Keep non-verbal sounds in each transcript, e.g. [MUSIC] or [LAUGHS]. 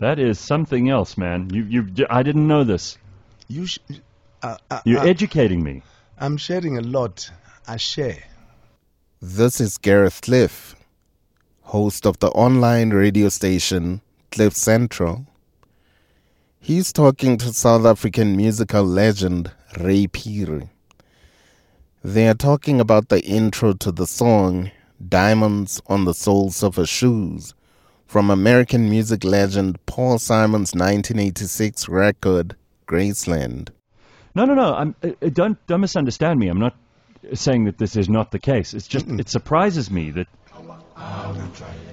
That is something else, man. You, you, I didn't know this. You, sh- uh, uh, You're uh, educating me. I'm sharing a lot. I share. This is Gareth Cliff, host of the online radio station Cliff Central. He's talking to South African musical legend Ray Phiri. They are talking about the intro to the song Diamonds on the Soles of Her Shoes from American music legend Paul Simon's 1986 record Graceland. No, no, no. I'm, uh, uh, don't, don't misunderstand me. I'm not saying that this is not the case. It's just it surprises me that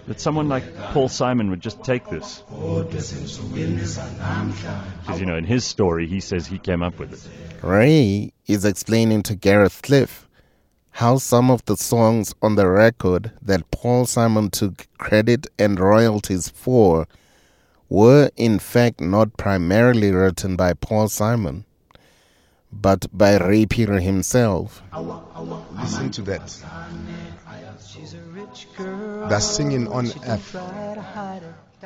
that someone like Paul Simon would just take this. Because you know, in his story, he says he came up with it. Ray is explaining to Gareth Cliff how some of the songs on the record that Paul Simon took credit and royalties for were in fact not primarily written by Paul Simon, but by Ray Phiri himself. Listen to that. Singing on F.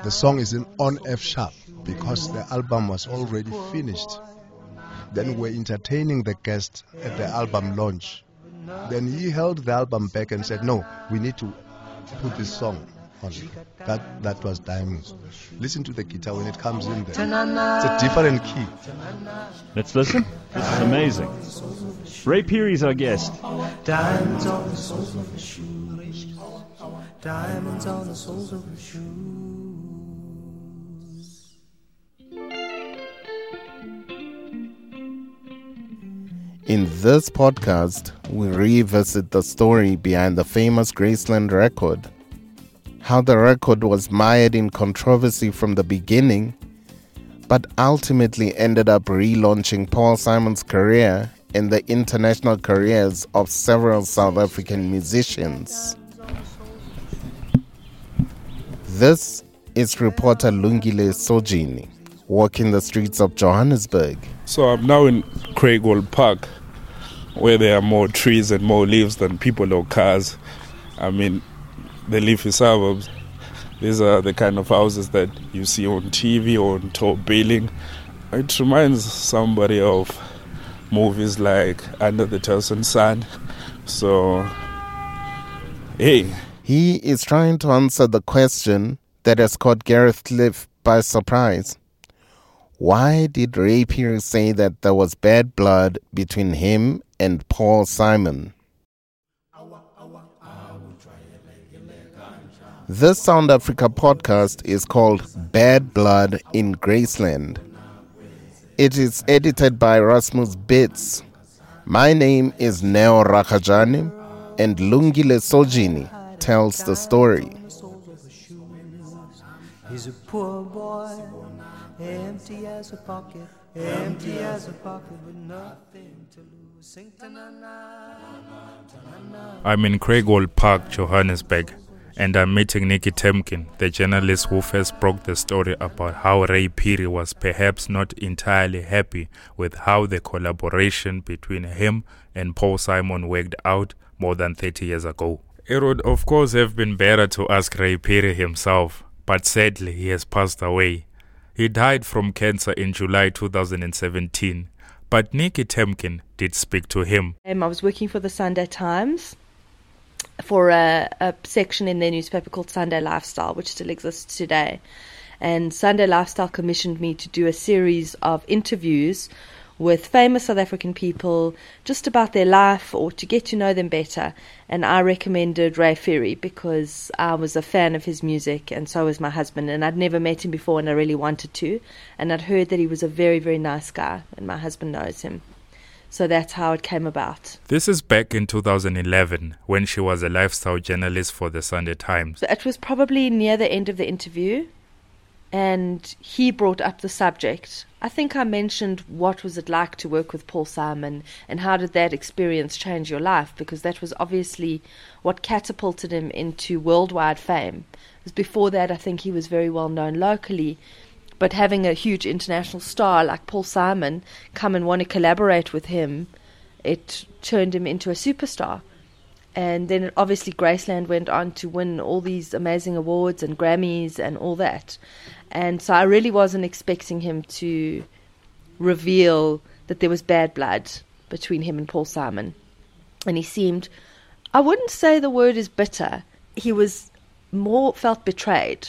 The song is in on F sharp because the album was already finished. Then we're entertaining the guest at the album launch. Then he held the album back and said, "No, we need to put this song on." That that was Diamonds. Listen to the guitar when it comes in there. It's a different key. Let's listen. This is amazing. Ray Phiri's our guest. Diamonds on the soles of her shoes. Diamonds on the soles of her shoes. In this podcast, we revisit the story behind the famous Graceland record, how the record was mired in controversy from the beginning, but ultimately ended up relaunching Paul Simon's career and the international careers of several South African musicians. This is reporter Lungile Sojini, walking the streets of Johannesburg. So I'm now in Craighall Park, where there are more trees and more leaves than people or cars. I mean, the leafy suburbs. These are the kind of houses that you see on TV or on top billing. It reminds somebody of movies like Under the Thousand Sun. So, hey, He is trying to answer the question that has caught Gareth Cliff by surprise. Why did Ray Phiri say that there was bad blood between him and Paul Simon? This Sound Africa podcast is called Bad Blood in Graceland. It is edited by Rasmus Bits. My name is Neo Rakajani, and Lungile Sojini tells the story. He's a poor boy, empty as a pocket, empty as a pocket with nothing to lose. I'm in Craighall Park, Johannesburg, and I'm meeting Nikki Temkin, the journalist who first broke the story about how Ray Phiri was perhaps not entirely happy with how the collaboration between him and Paul Simon worked out more than 30 years ago. It would, of course, have been better to ask Ray Phiri himself, but sadly, he has passed away. He died from cancer in July 2017, but Nikki Temkin did speak to him. Um, I was working for the Sunday Times for a, a section in their newspaper called Sunday Lifestyle, which still exists today. And Sunday Lifestyle commissioned me to do a series of interviews with famous South African people just about their life or to get to know them better. And I recommended Ray Phiri because I was a fan of his music and so was my husband. And I'd never met him before and I really wanted to. And I'd heard that he was a very, very nice guy and my husband knows him. So that's how it came about. This is back in 2011 when she was a lifestyle journalist for the Sunday Times. It was probably near the end of the interview, and he brought up the subject. I think I mentioned what was it like to work with Paul Simon and how did that experience change your life because that was obviously what catapulted him into worldwide fame. Because before that, I think he was very well known locally, but having a huge international star like Paul Simon come and want to collaborate with him, it turned him into a superstar. And then obviously Graceland went on to win all these amazing awards and Grammys and all that. And so I really wasn't expecting him to reveal that there was bad blood between him and Paul Simon. And he seemed, I wouldn't say the word is bitter. He was more felt betrayed.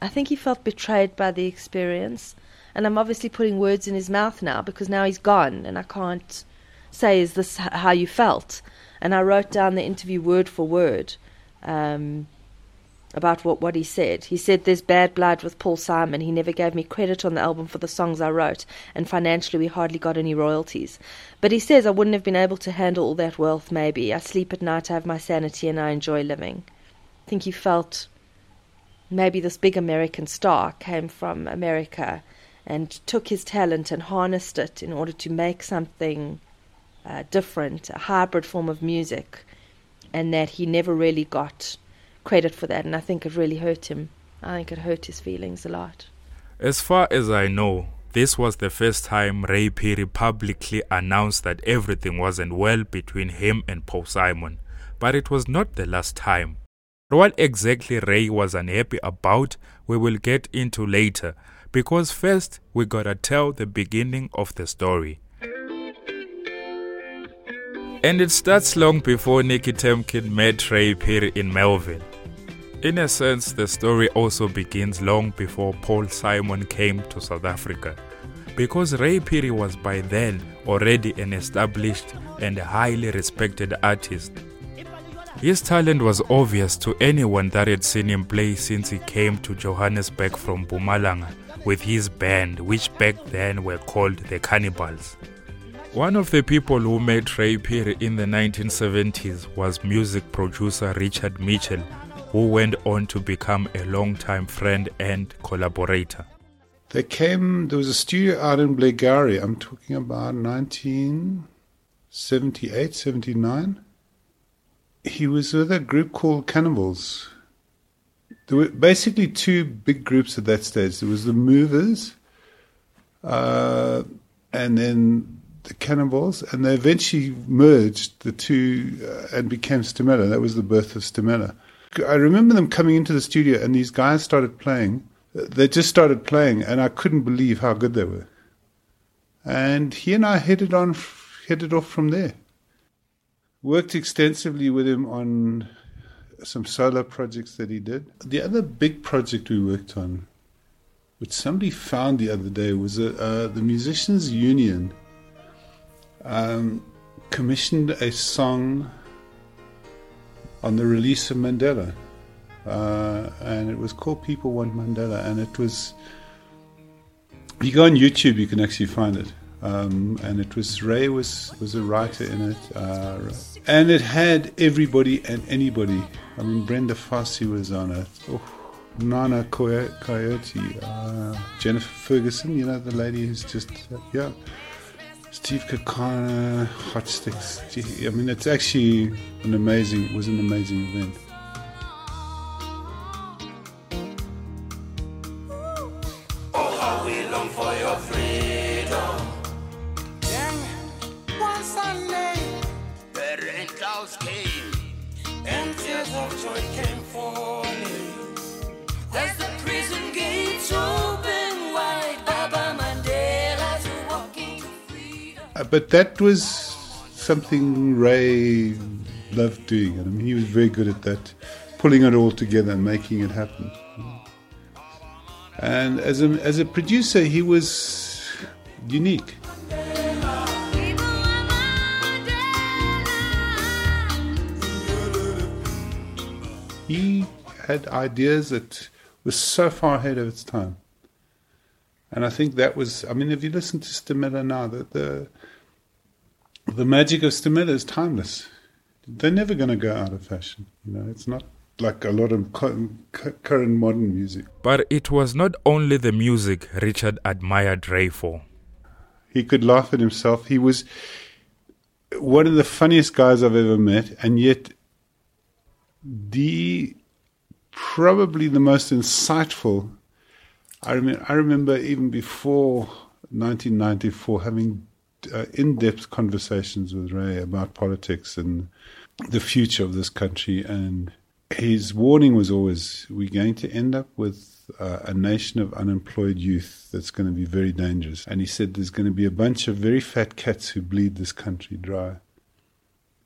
I think he felt betrayed by the experience. And I'm obviously putting words in his mouth now because now he's gone and I can't say, is this how you felt? And I wrote down the interview word for word um, about what, what he said. He said, There's bad blood with Paul Simon. He never gave me credit on the album for the songs I wrote, and financially we hardly got any royalties. But he says, I wouldn't have been able to handle all that wealth, maybe. I sleep at night, I have my sanity, and I enjoy living. I think he felt maybe this big American star came from America and took his talent and harnessed it in order to make something uh, different, hybrid form of music, and that he never really got credit for that. And I think it really hurt him. I think it hurt his feelings a lot. As far as I know, this was the first time Ray Phiri publicly announced that everything wasn't well between him and Paul Simon, but it was not the last time. What exactly Ray was unhappy about, we will get into later, because first we gotta tell the beginning of the story. And it starts long before Nikki Temkin met Ray Phiri in Melville. In a sense, the story also begins long before Paul Simon came to South Africa, because Ray Phiri was by then already an established and highly respected artist. His talent was obvious to anyone that had seen him play since he came to Johannesburg from Mpumalanga with his band, which back then were called the Cannibals. One of the people who met Ray Phiri in the 1970s was music producer Richard Mitchell, who went on to become a long-time friend and collaborator. They came, there was a studio out in Blairgowrie. I'm talking about 1978, 79. He was with a group called Cannibals. There were basically two big groups at that stage. There was the Movers, uh, and then the Cannibals, and they eventually merged the two uh, and became Stimela. That was the birth of Stimela. I remember them coming into the studio, and these guys started playing. They just started playing, and I couldn't believe how good they were. And he and I headed on, headed off from there. Worked extensively with him on some solo projects that he did. The other big project we worked on, which somebody found the other day, was uh, uh, the Musicians Union um, commissioned a song on the release of Mandela. Uh, and it was called People Want Mandela. And it was, you go on YouTube, you can actually find it. Um, and it was Ray was was a writer in it, uh, and it had everybody and anybody. I mean, Brenda Fassie was on it. Oh, Nana Coyote, uh, Jennifer Ferguson, you know the lady who's just uh, yeah. Steve Kekana, Hot Sticks. I mean, it's actually an amazing. Was an amazing event. Uh, but that was something Ray loved doing. I mean, he was very good at that, pulling it all together and making it happen. And as a, as a producer, he was unique. He had ideas that were so far ahead of its time. And I think that was, I mean, if you listen to Stimela now, the, the the magic of Stimela is timeless. They're never going to go out of fashion. You know, it's not like a lot of current modern music. But it was not only the music Richard admired Ray for. He could laugh at himself. He was one of the funniest guys I've ever met, and yet the probably the most insightful. I remember, I remember even before 1994 having uh, in-depth conversations with Ray about politics and the future of this country. And his warning was always we're going to end up with uh, a nation of unemployed youth that's going to be very dangerous. And he said there's going to be a bunch of very fat cats who bleed this country dry.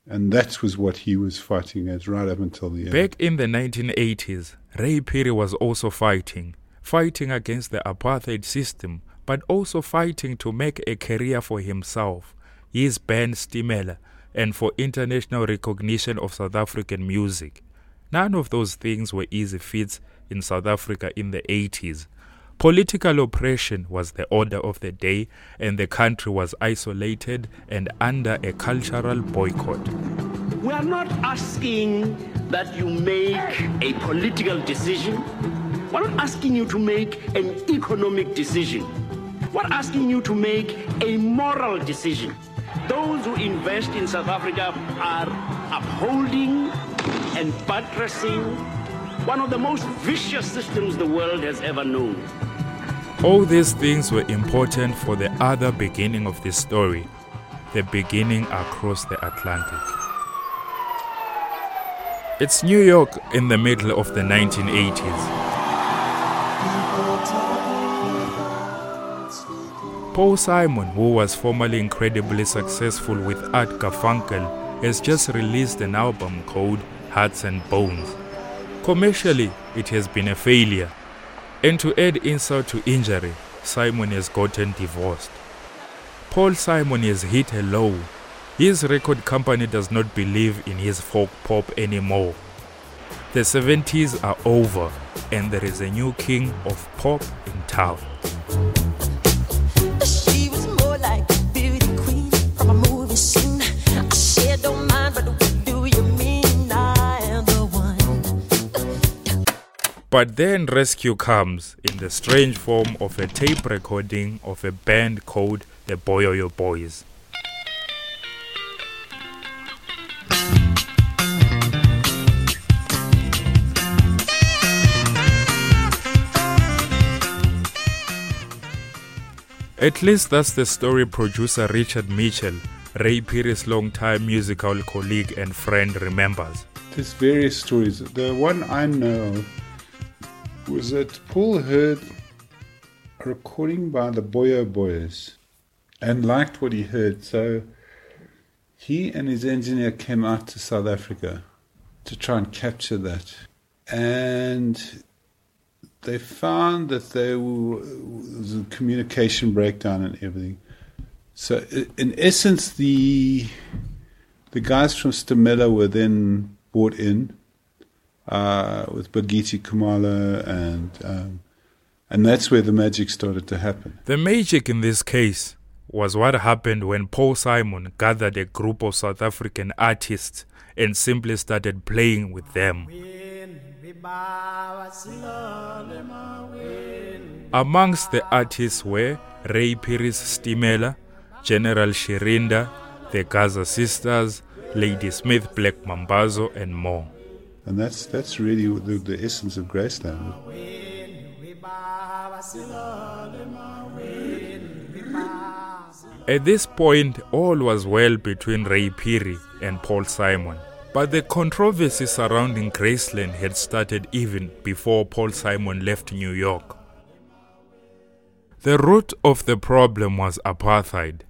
And that was what he was fighting against right up until the end. Back in the 1980s, Ray Phiri was also fighting, fighting against the apartheid system, but also fighting to make a career for himself, his band Stimela, and for international recognition of South African music. None of those things were easy feats in South Africa in the 80s. Political oppression was the order of the day, and the country was isolated and under a cultural boycott. We are not asking that you make a political decision. We're not asking you to make an economic decision. We're asking you to make a moral decision. Those who invest in South Africa are upholding and buttressing one of the most vicious systems the world has ever known. All these things were important for the other beginning of this story, the beginning across the Atlantic. It's New York in the middle of the 1980s. Paul Simon, who was formerly incredibly successful with Art Garfunkel, has just released an album called Hearts and Bones. Commercially, it has been a failure. And to add insult to injury, Simon has gotten divorced. Paul Simon has hit a low. His record company does not believe in his folk pop anymore. The 70s are over, and there is a new king of pop in town. But then rescue comes in the strange form of a tape recording of a band called the Boyoyo Boys. At least that's the story producer Richard Mitchell, Ray Phiri's longtime musical colleague and friend, remembers. There's various stories. The one I know was that Paul heard a recording by the Boyoyo Boys and liked what he heard. So he and his engineer came out to South Africa to try and capture that. And they found that there was a communication breakdown and everything. So, in essence, the the guys from Stimela were then brought in uh, with Bakithi Kumalo, and um, and that's where the magic started to happen. The magic in this case was what happened when Paul Simon gathered a group of South African artists and simply started playing with them. Amongst the artists were Ray Phiri's Stimela, General Shirinda, the Gaza Sisters, Ladysmith, Black Mambazo, and more. And that's that's really the, the essence of Graceland. At this point, all was well between Ray Phiri and Paul Simon. But the controversy surrounding Graceland had started even before Paul Simon left New York. The root of the problem was apartheid.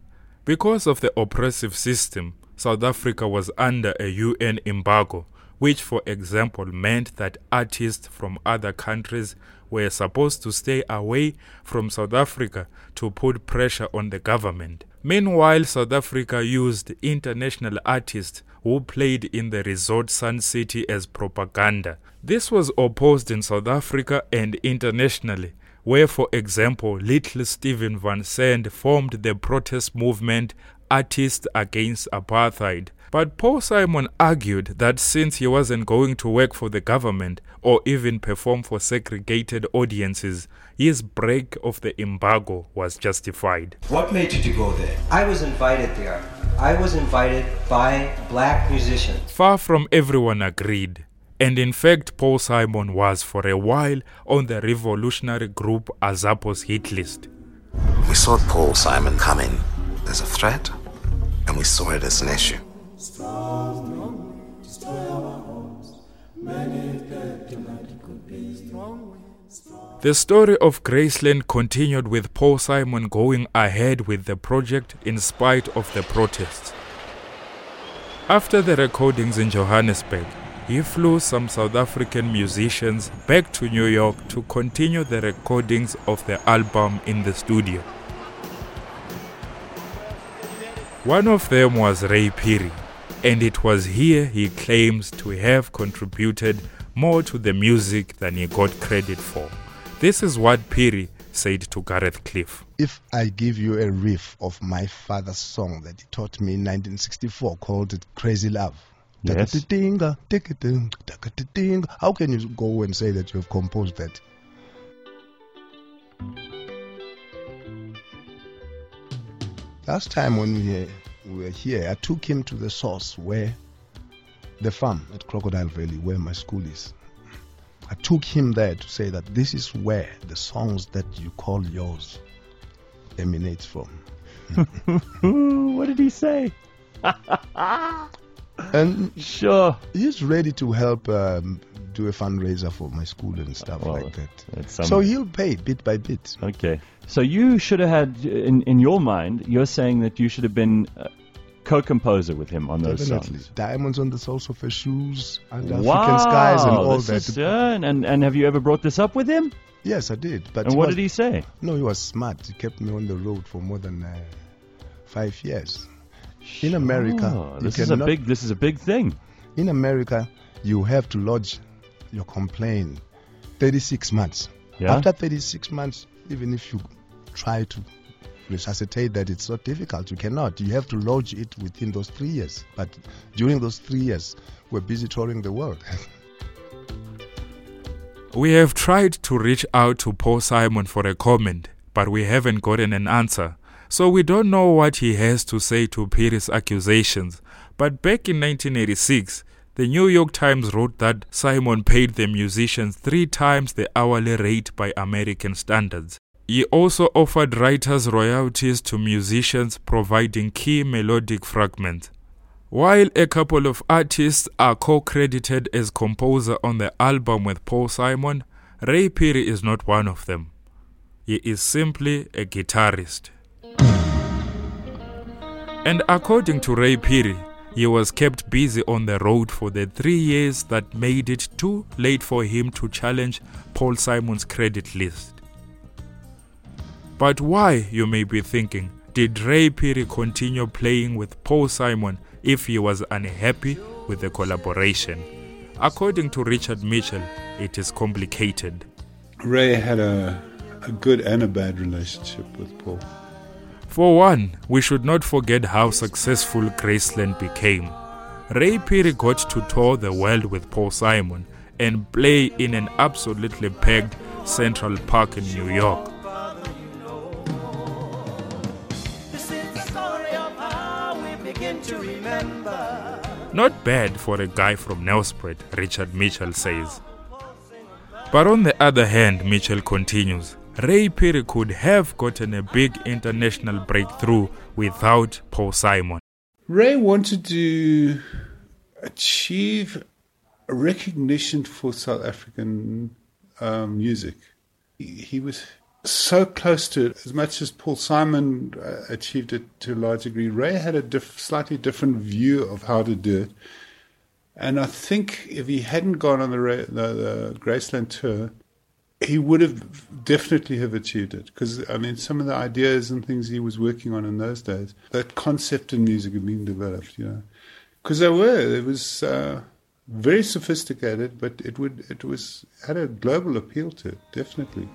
Because of the oppressive system, South Africa was under a UN embargo, which, for example, meant that artists from other countries were supposed to stay away from South Africa to put pressure on the government. Meanwhile, South Africa used international artists who played in the resort Sun City as propaganda. This was opposed in South Africa and internationally, where, for example, little Steven Van Zandt formed the protest movement Artists Against Apartheid. But Paul Simon argued that since he wasn't going to work for the government or even perform for segregated audiences, his break of the embargo was justified. What made you to go there? I was invited there. I was invited by black musicians. Far from everyone agreed. And in fact, Paul Simon was for a while on the revolutionary group Azapo's hit list. We saw Paul Simon coming as a threat, and we saw it as an issue. The story of Graceland continued with Paul Simon going ahead with the project in spite of the protests. After the recordings in Johannesburg, he flew some South African musicians back to New York to continue the recordings of the album in the studio. One of them was Ray Phiri, and it was here he claims to have contributed more to the music than he got credit for. This is what Phiri said to Gareth Cliff. If I give you a riff of my father's song that he taught me in 1964 called it Crazy Love. Yes. Taka-ta-dinga, taka-ta, taka-ta-dinga. How can you go and say that you have composed that? Last time when we, we were here, I took him to the source where the farm at Crocodile Valley, where my school is. I took him there to say that this is where the songs that you call yours emanates from. [LAUGHS] what did he say? [LAUGHS] and sure, he's ready to help um, do a fundraiser for my school and stuff Well, like that. So he'll pay bit by bit. Okay. So you should have had, in, in your mind, you're saying that you should have been uh, co-composer with him on those Definitely. songs. Diamonds on the soles of her shoes, under wow, African skies, and all this that. is, uh, and and have you ever brought this up with him? Yes, I did. But and what was- did he say? No, he was smart. He kept me on the road for more than uh, five years. In America, this is a big this is a big thing. In America, you have to lodge your complaint 36 months. Yeah? After 36 months, even if you try to resuscitate that, it's not difficult. You cannot. You have to lodge it within those three years. But during those three years, we're busy touring the world. [LAUGHS] We have tried to reach out to Paul Simon for a comment, but we haven't gotten an answer. So we don't know what he has to say to Phiri's accusations. But back in 1986, the New York Times wrote that Simon paid the musicians three times the hourly rate by American standards. He also offered writers royalties to musicians providing key melodic fragments. While a couple of artists are co credited as composer on the album with Paul Simon, Ray Phiri is not one of them. He is simply a guitarist. And according to Ray Phiri, he was kept busy on the road for the three years that made it too late for him to challenge Paul Simon's credit list. But why, you may be thinking, did Ray Phiri continue playing with Paul Simon if he was unhappy with the collaboration? According to Richard Mitchell, it is complicated. Ray had a, a good and a bad relationship with Paul. For one, we should not forget how successful Graceland became. Ray Phiri got to tour the world with Paul Simon and play in an absolutely packed Central Park in New York. Not bad for a guy from Nelspruit, Richard Mitchell says. But on the other hand, Mitchell continues, Ray Phiri could have gotten a big international breakthrough without Paul Simon. Ray wanted to achieve recognition for South African um, music. He was so close to it, as much as Paul Simon uh, achieved it to a large degree. Ray had a diff- slightly different view of how to do it. And I think if he hadn't gone on the, Ra- the, the Graceland tour, he would have definitely have achieved it because I mean some of the ideas and things he was working on in those days, that concept in music had been developed, you know, because they were it was uh, very sophisticated, but it would it was had a global appeal to it, definitely.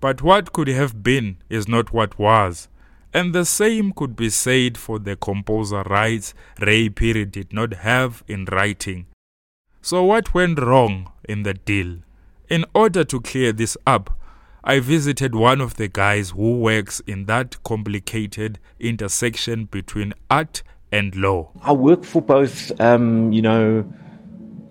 But what could have been is not what was. And the same could be said for the composer rights Ray Phiri did not have in writing. So what went wrong in the deal? In order to clear this up, I visited one of the guys who works in that complicated intersection between art and law. I work for both, um, you know,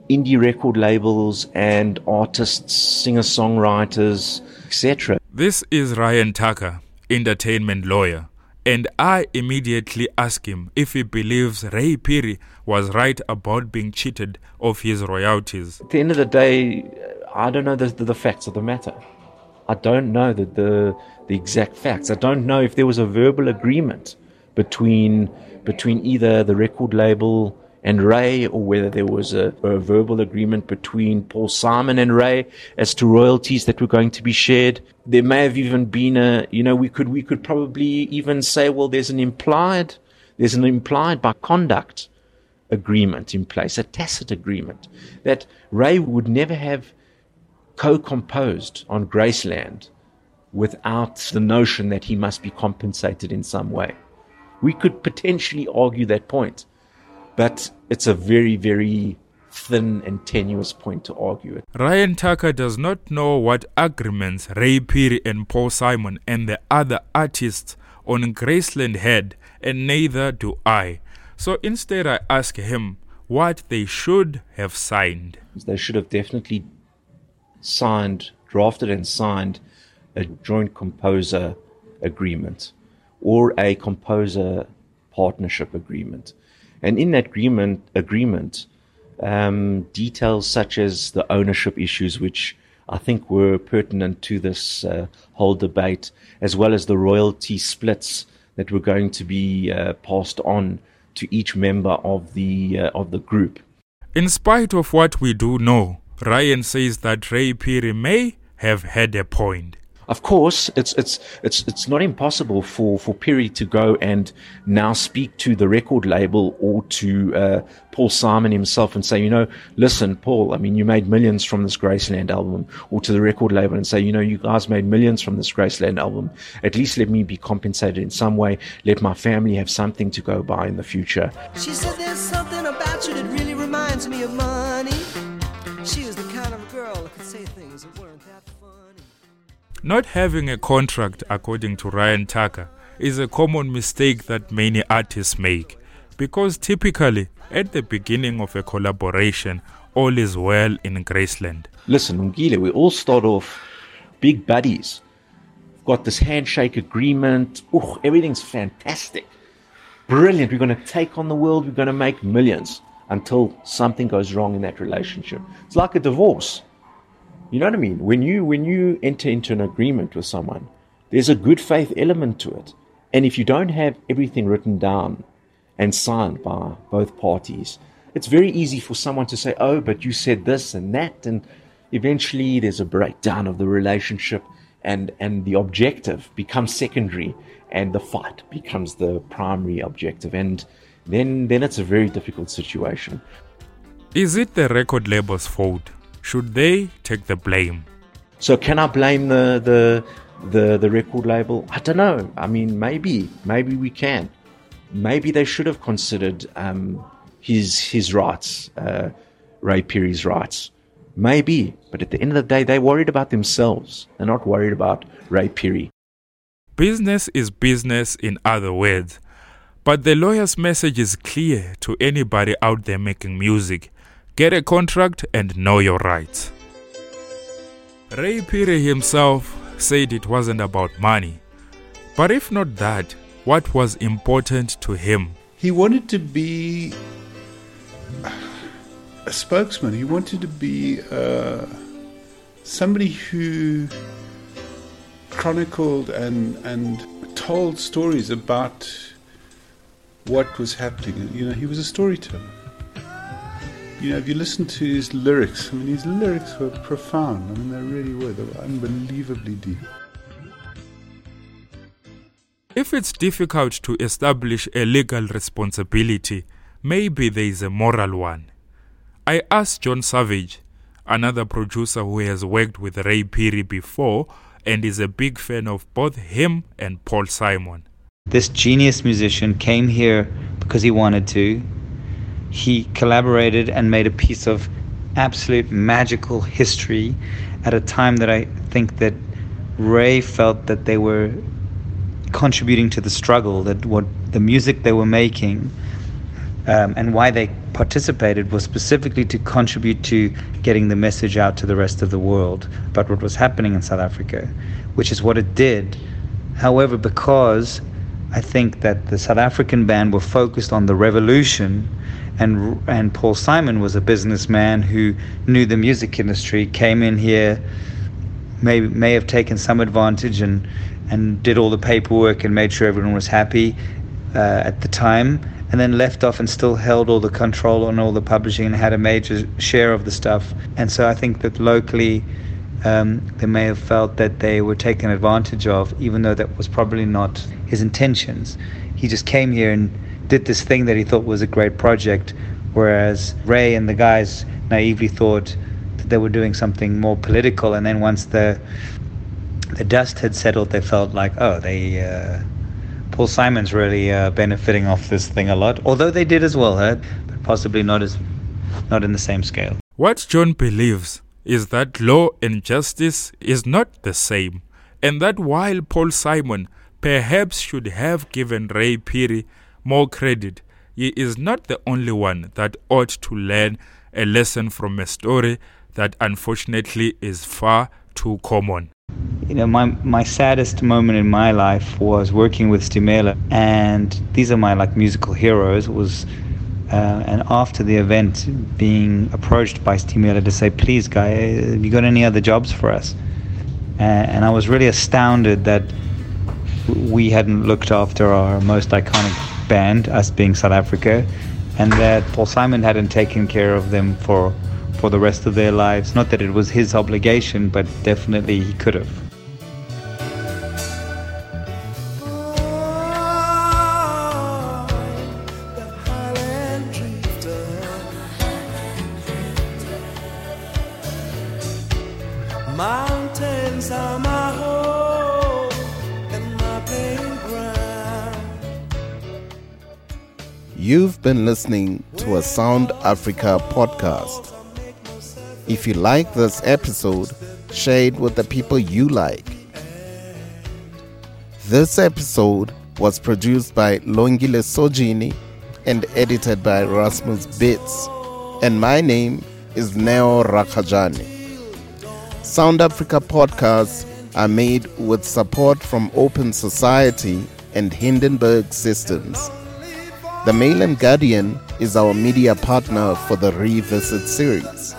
indie record labels and artists, singer songwriters, etc. This is Ryan Tucker, entertainment lawyer, and I immediately ask him if he believes Ray Phiri was right about being cheated of his royalties. At the end of the day, I don't know the, the, facts of the matter. I don't know the, the the exact facts. I don't know if there was a verbal agreement between between either the record label and Ray, or whether there was a, a, verbal agreement between Paul Simon and Ray as to royalties that were going to be shared. There may have even been a, you know, we could we could probably even say, well, there's an implied, there's an implied by conduct agreement in place, a tacit agreement that Ray would never have co-composed on Graceland without the notion that he must be compensated in some way. We could potentially argue that point, but it's a very, very thin and tenuous point to argue it. Ryan Tucker does not know what agreements Ray Phiri and Paul Simon and the other artists on Graceland had, and neither do I. So instead, I ask him what they should have signed. They should have definitely signed, drafted, and signed a joint composer agreement or a composer partnership agreement. And in that agreement, agreement um, details such as the ownership issues, which I think were pertinent to this uh, whole debate, as well as the royalty splits that were going to be uh, passed on to each member of the uh, of the group. In spite of what we do know, Ryan says that Ray Phiri may have had a point. Of course, it's it's it's it's not impossible for for Phiri to go and now speak to the record label or to uh, Paul Simon himself and say, you know, listen, Paul, I mean, you made millions from this Graceland album, or to the record label and say, you know, you guys made millions from this Graceland album. At least let me be compensated in some way. Let my family have something to go by in the future. She said, "There's something about you that really reminds me of money." Not having a contract, according to Ryan Tucker, is a common mistake that many artists make because typically at the beginning of a collaboration, all is well in Graceland. Listen, Mgile, we all start off big buddies. We've got this handshake agreement. Ooh, everything's fantastic. Brilliant. We're going to take on the world. We're going to make millions until something goes wrong in that relationship. It's like a divorce. You know what I mean? When you when you enter into an agreement with someone, there's a good faith element to it. And if you don't have everything written down and signed by both parties, it's very easy for someone to say, "Oh, but you said this and that," and eventually there's a breakdown of the relationship, and and the objective becomes secondary, and the fight becomes the primary objective, and then then it's a very difficult situation. Is it the record label's fault? Should they take the blame? So can I blame the the the, the record label? I don't know. I mean, maybe maybe we can. Maybe they should have considered um, his his rights, uh, Ray Phiri's rights. Maybe, but at the end of the day, they're worried about themselves. They're not worried about Ray Phiri. Business is business, in other words. But the lawyer's message is clear to anybody out there making music get a contract and know your rights. Ray Phiri himself said it wasn't about money. But if not that, what was important to him? He wanted to be a spokesman. He wanted to be uh, somebody who chronicled and and told stories about what was happening. You know, he was a storyteller. You know, if you listen to his lyrics, I mean, his lyrics were profound. I mean, they really were. They were unbelievably deep. If it's difficult to establish a legal responsibility, maybe there is a moral one. I asked John Savage, another producer who has worked with Ray Phiri before and is a big fan of both him and Paul Simon. This genius musician came here because he wanted to. He collaborated and made a piece of absolute magical history at a time that I think that Ray felt that they were contributing to the struggle, that what the music they were making um, and why they participated was specifically to contribute to getting the message out to the rest of the world about what was happening in South Africa, which is what it did. However, because I think that the South African band were focused on the revolution, and and Paul Simon was a businessman who knew the music industry, came in here, may may have taken some advantage and and did all the paperwork and made sure everyone was happy uh, at the time, and then left off and still held all the control on all the publishing and had a major share of the stuff. And so I think that locally. Um, they may have felt that they were taken advantage of, even though that was probably not his intentions. He just came here and did this thing that he thought was a great project, whereas Ray and the guys naively thought that they were doing something more political. And then once the the dust had settled, they felt like, oh, they uh, Paul Simon's really uh, benefiting off this thing a lot. Although they did as well, huh? but possibly not as not in the same scale. What John believes is that law and justice is not the same, and that while Paul Simon perhaps should have given Ray Phiri more credit, he is not the only one that ought to learn a lesson from a story that unfortunately is far too common. You know, my my saddest moment in my life was working with Stimela, and these are my like musical heroes. Was uh, and after the event, being approached by Stimela to say, "Please, guy, have you got any other jobs for us?" And I was really astounded that we hadn't looked after our most iconic band, us being South Africa, and that Paul Simon hadn't taken care of them for for the rest of their lives. Not that it was his obligation, but definitely he could have. Been listening to a Sound Africa podcast. If you like this episode, share it with the people you like. This episode was produced by Lungile Sojini and edited by Rasmus Bits. And my name is Neo Rakajani. Sound Africa podcasts are made with support from Open Society and Hindenburg Systems. The Mail and Guardian is our media partner for the Revisit series.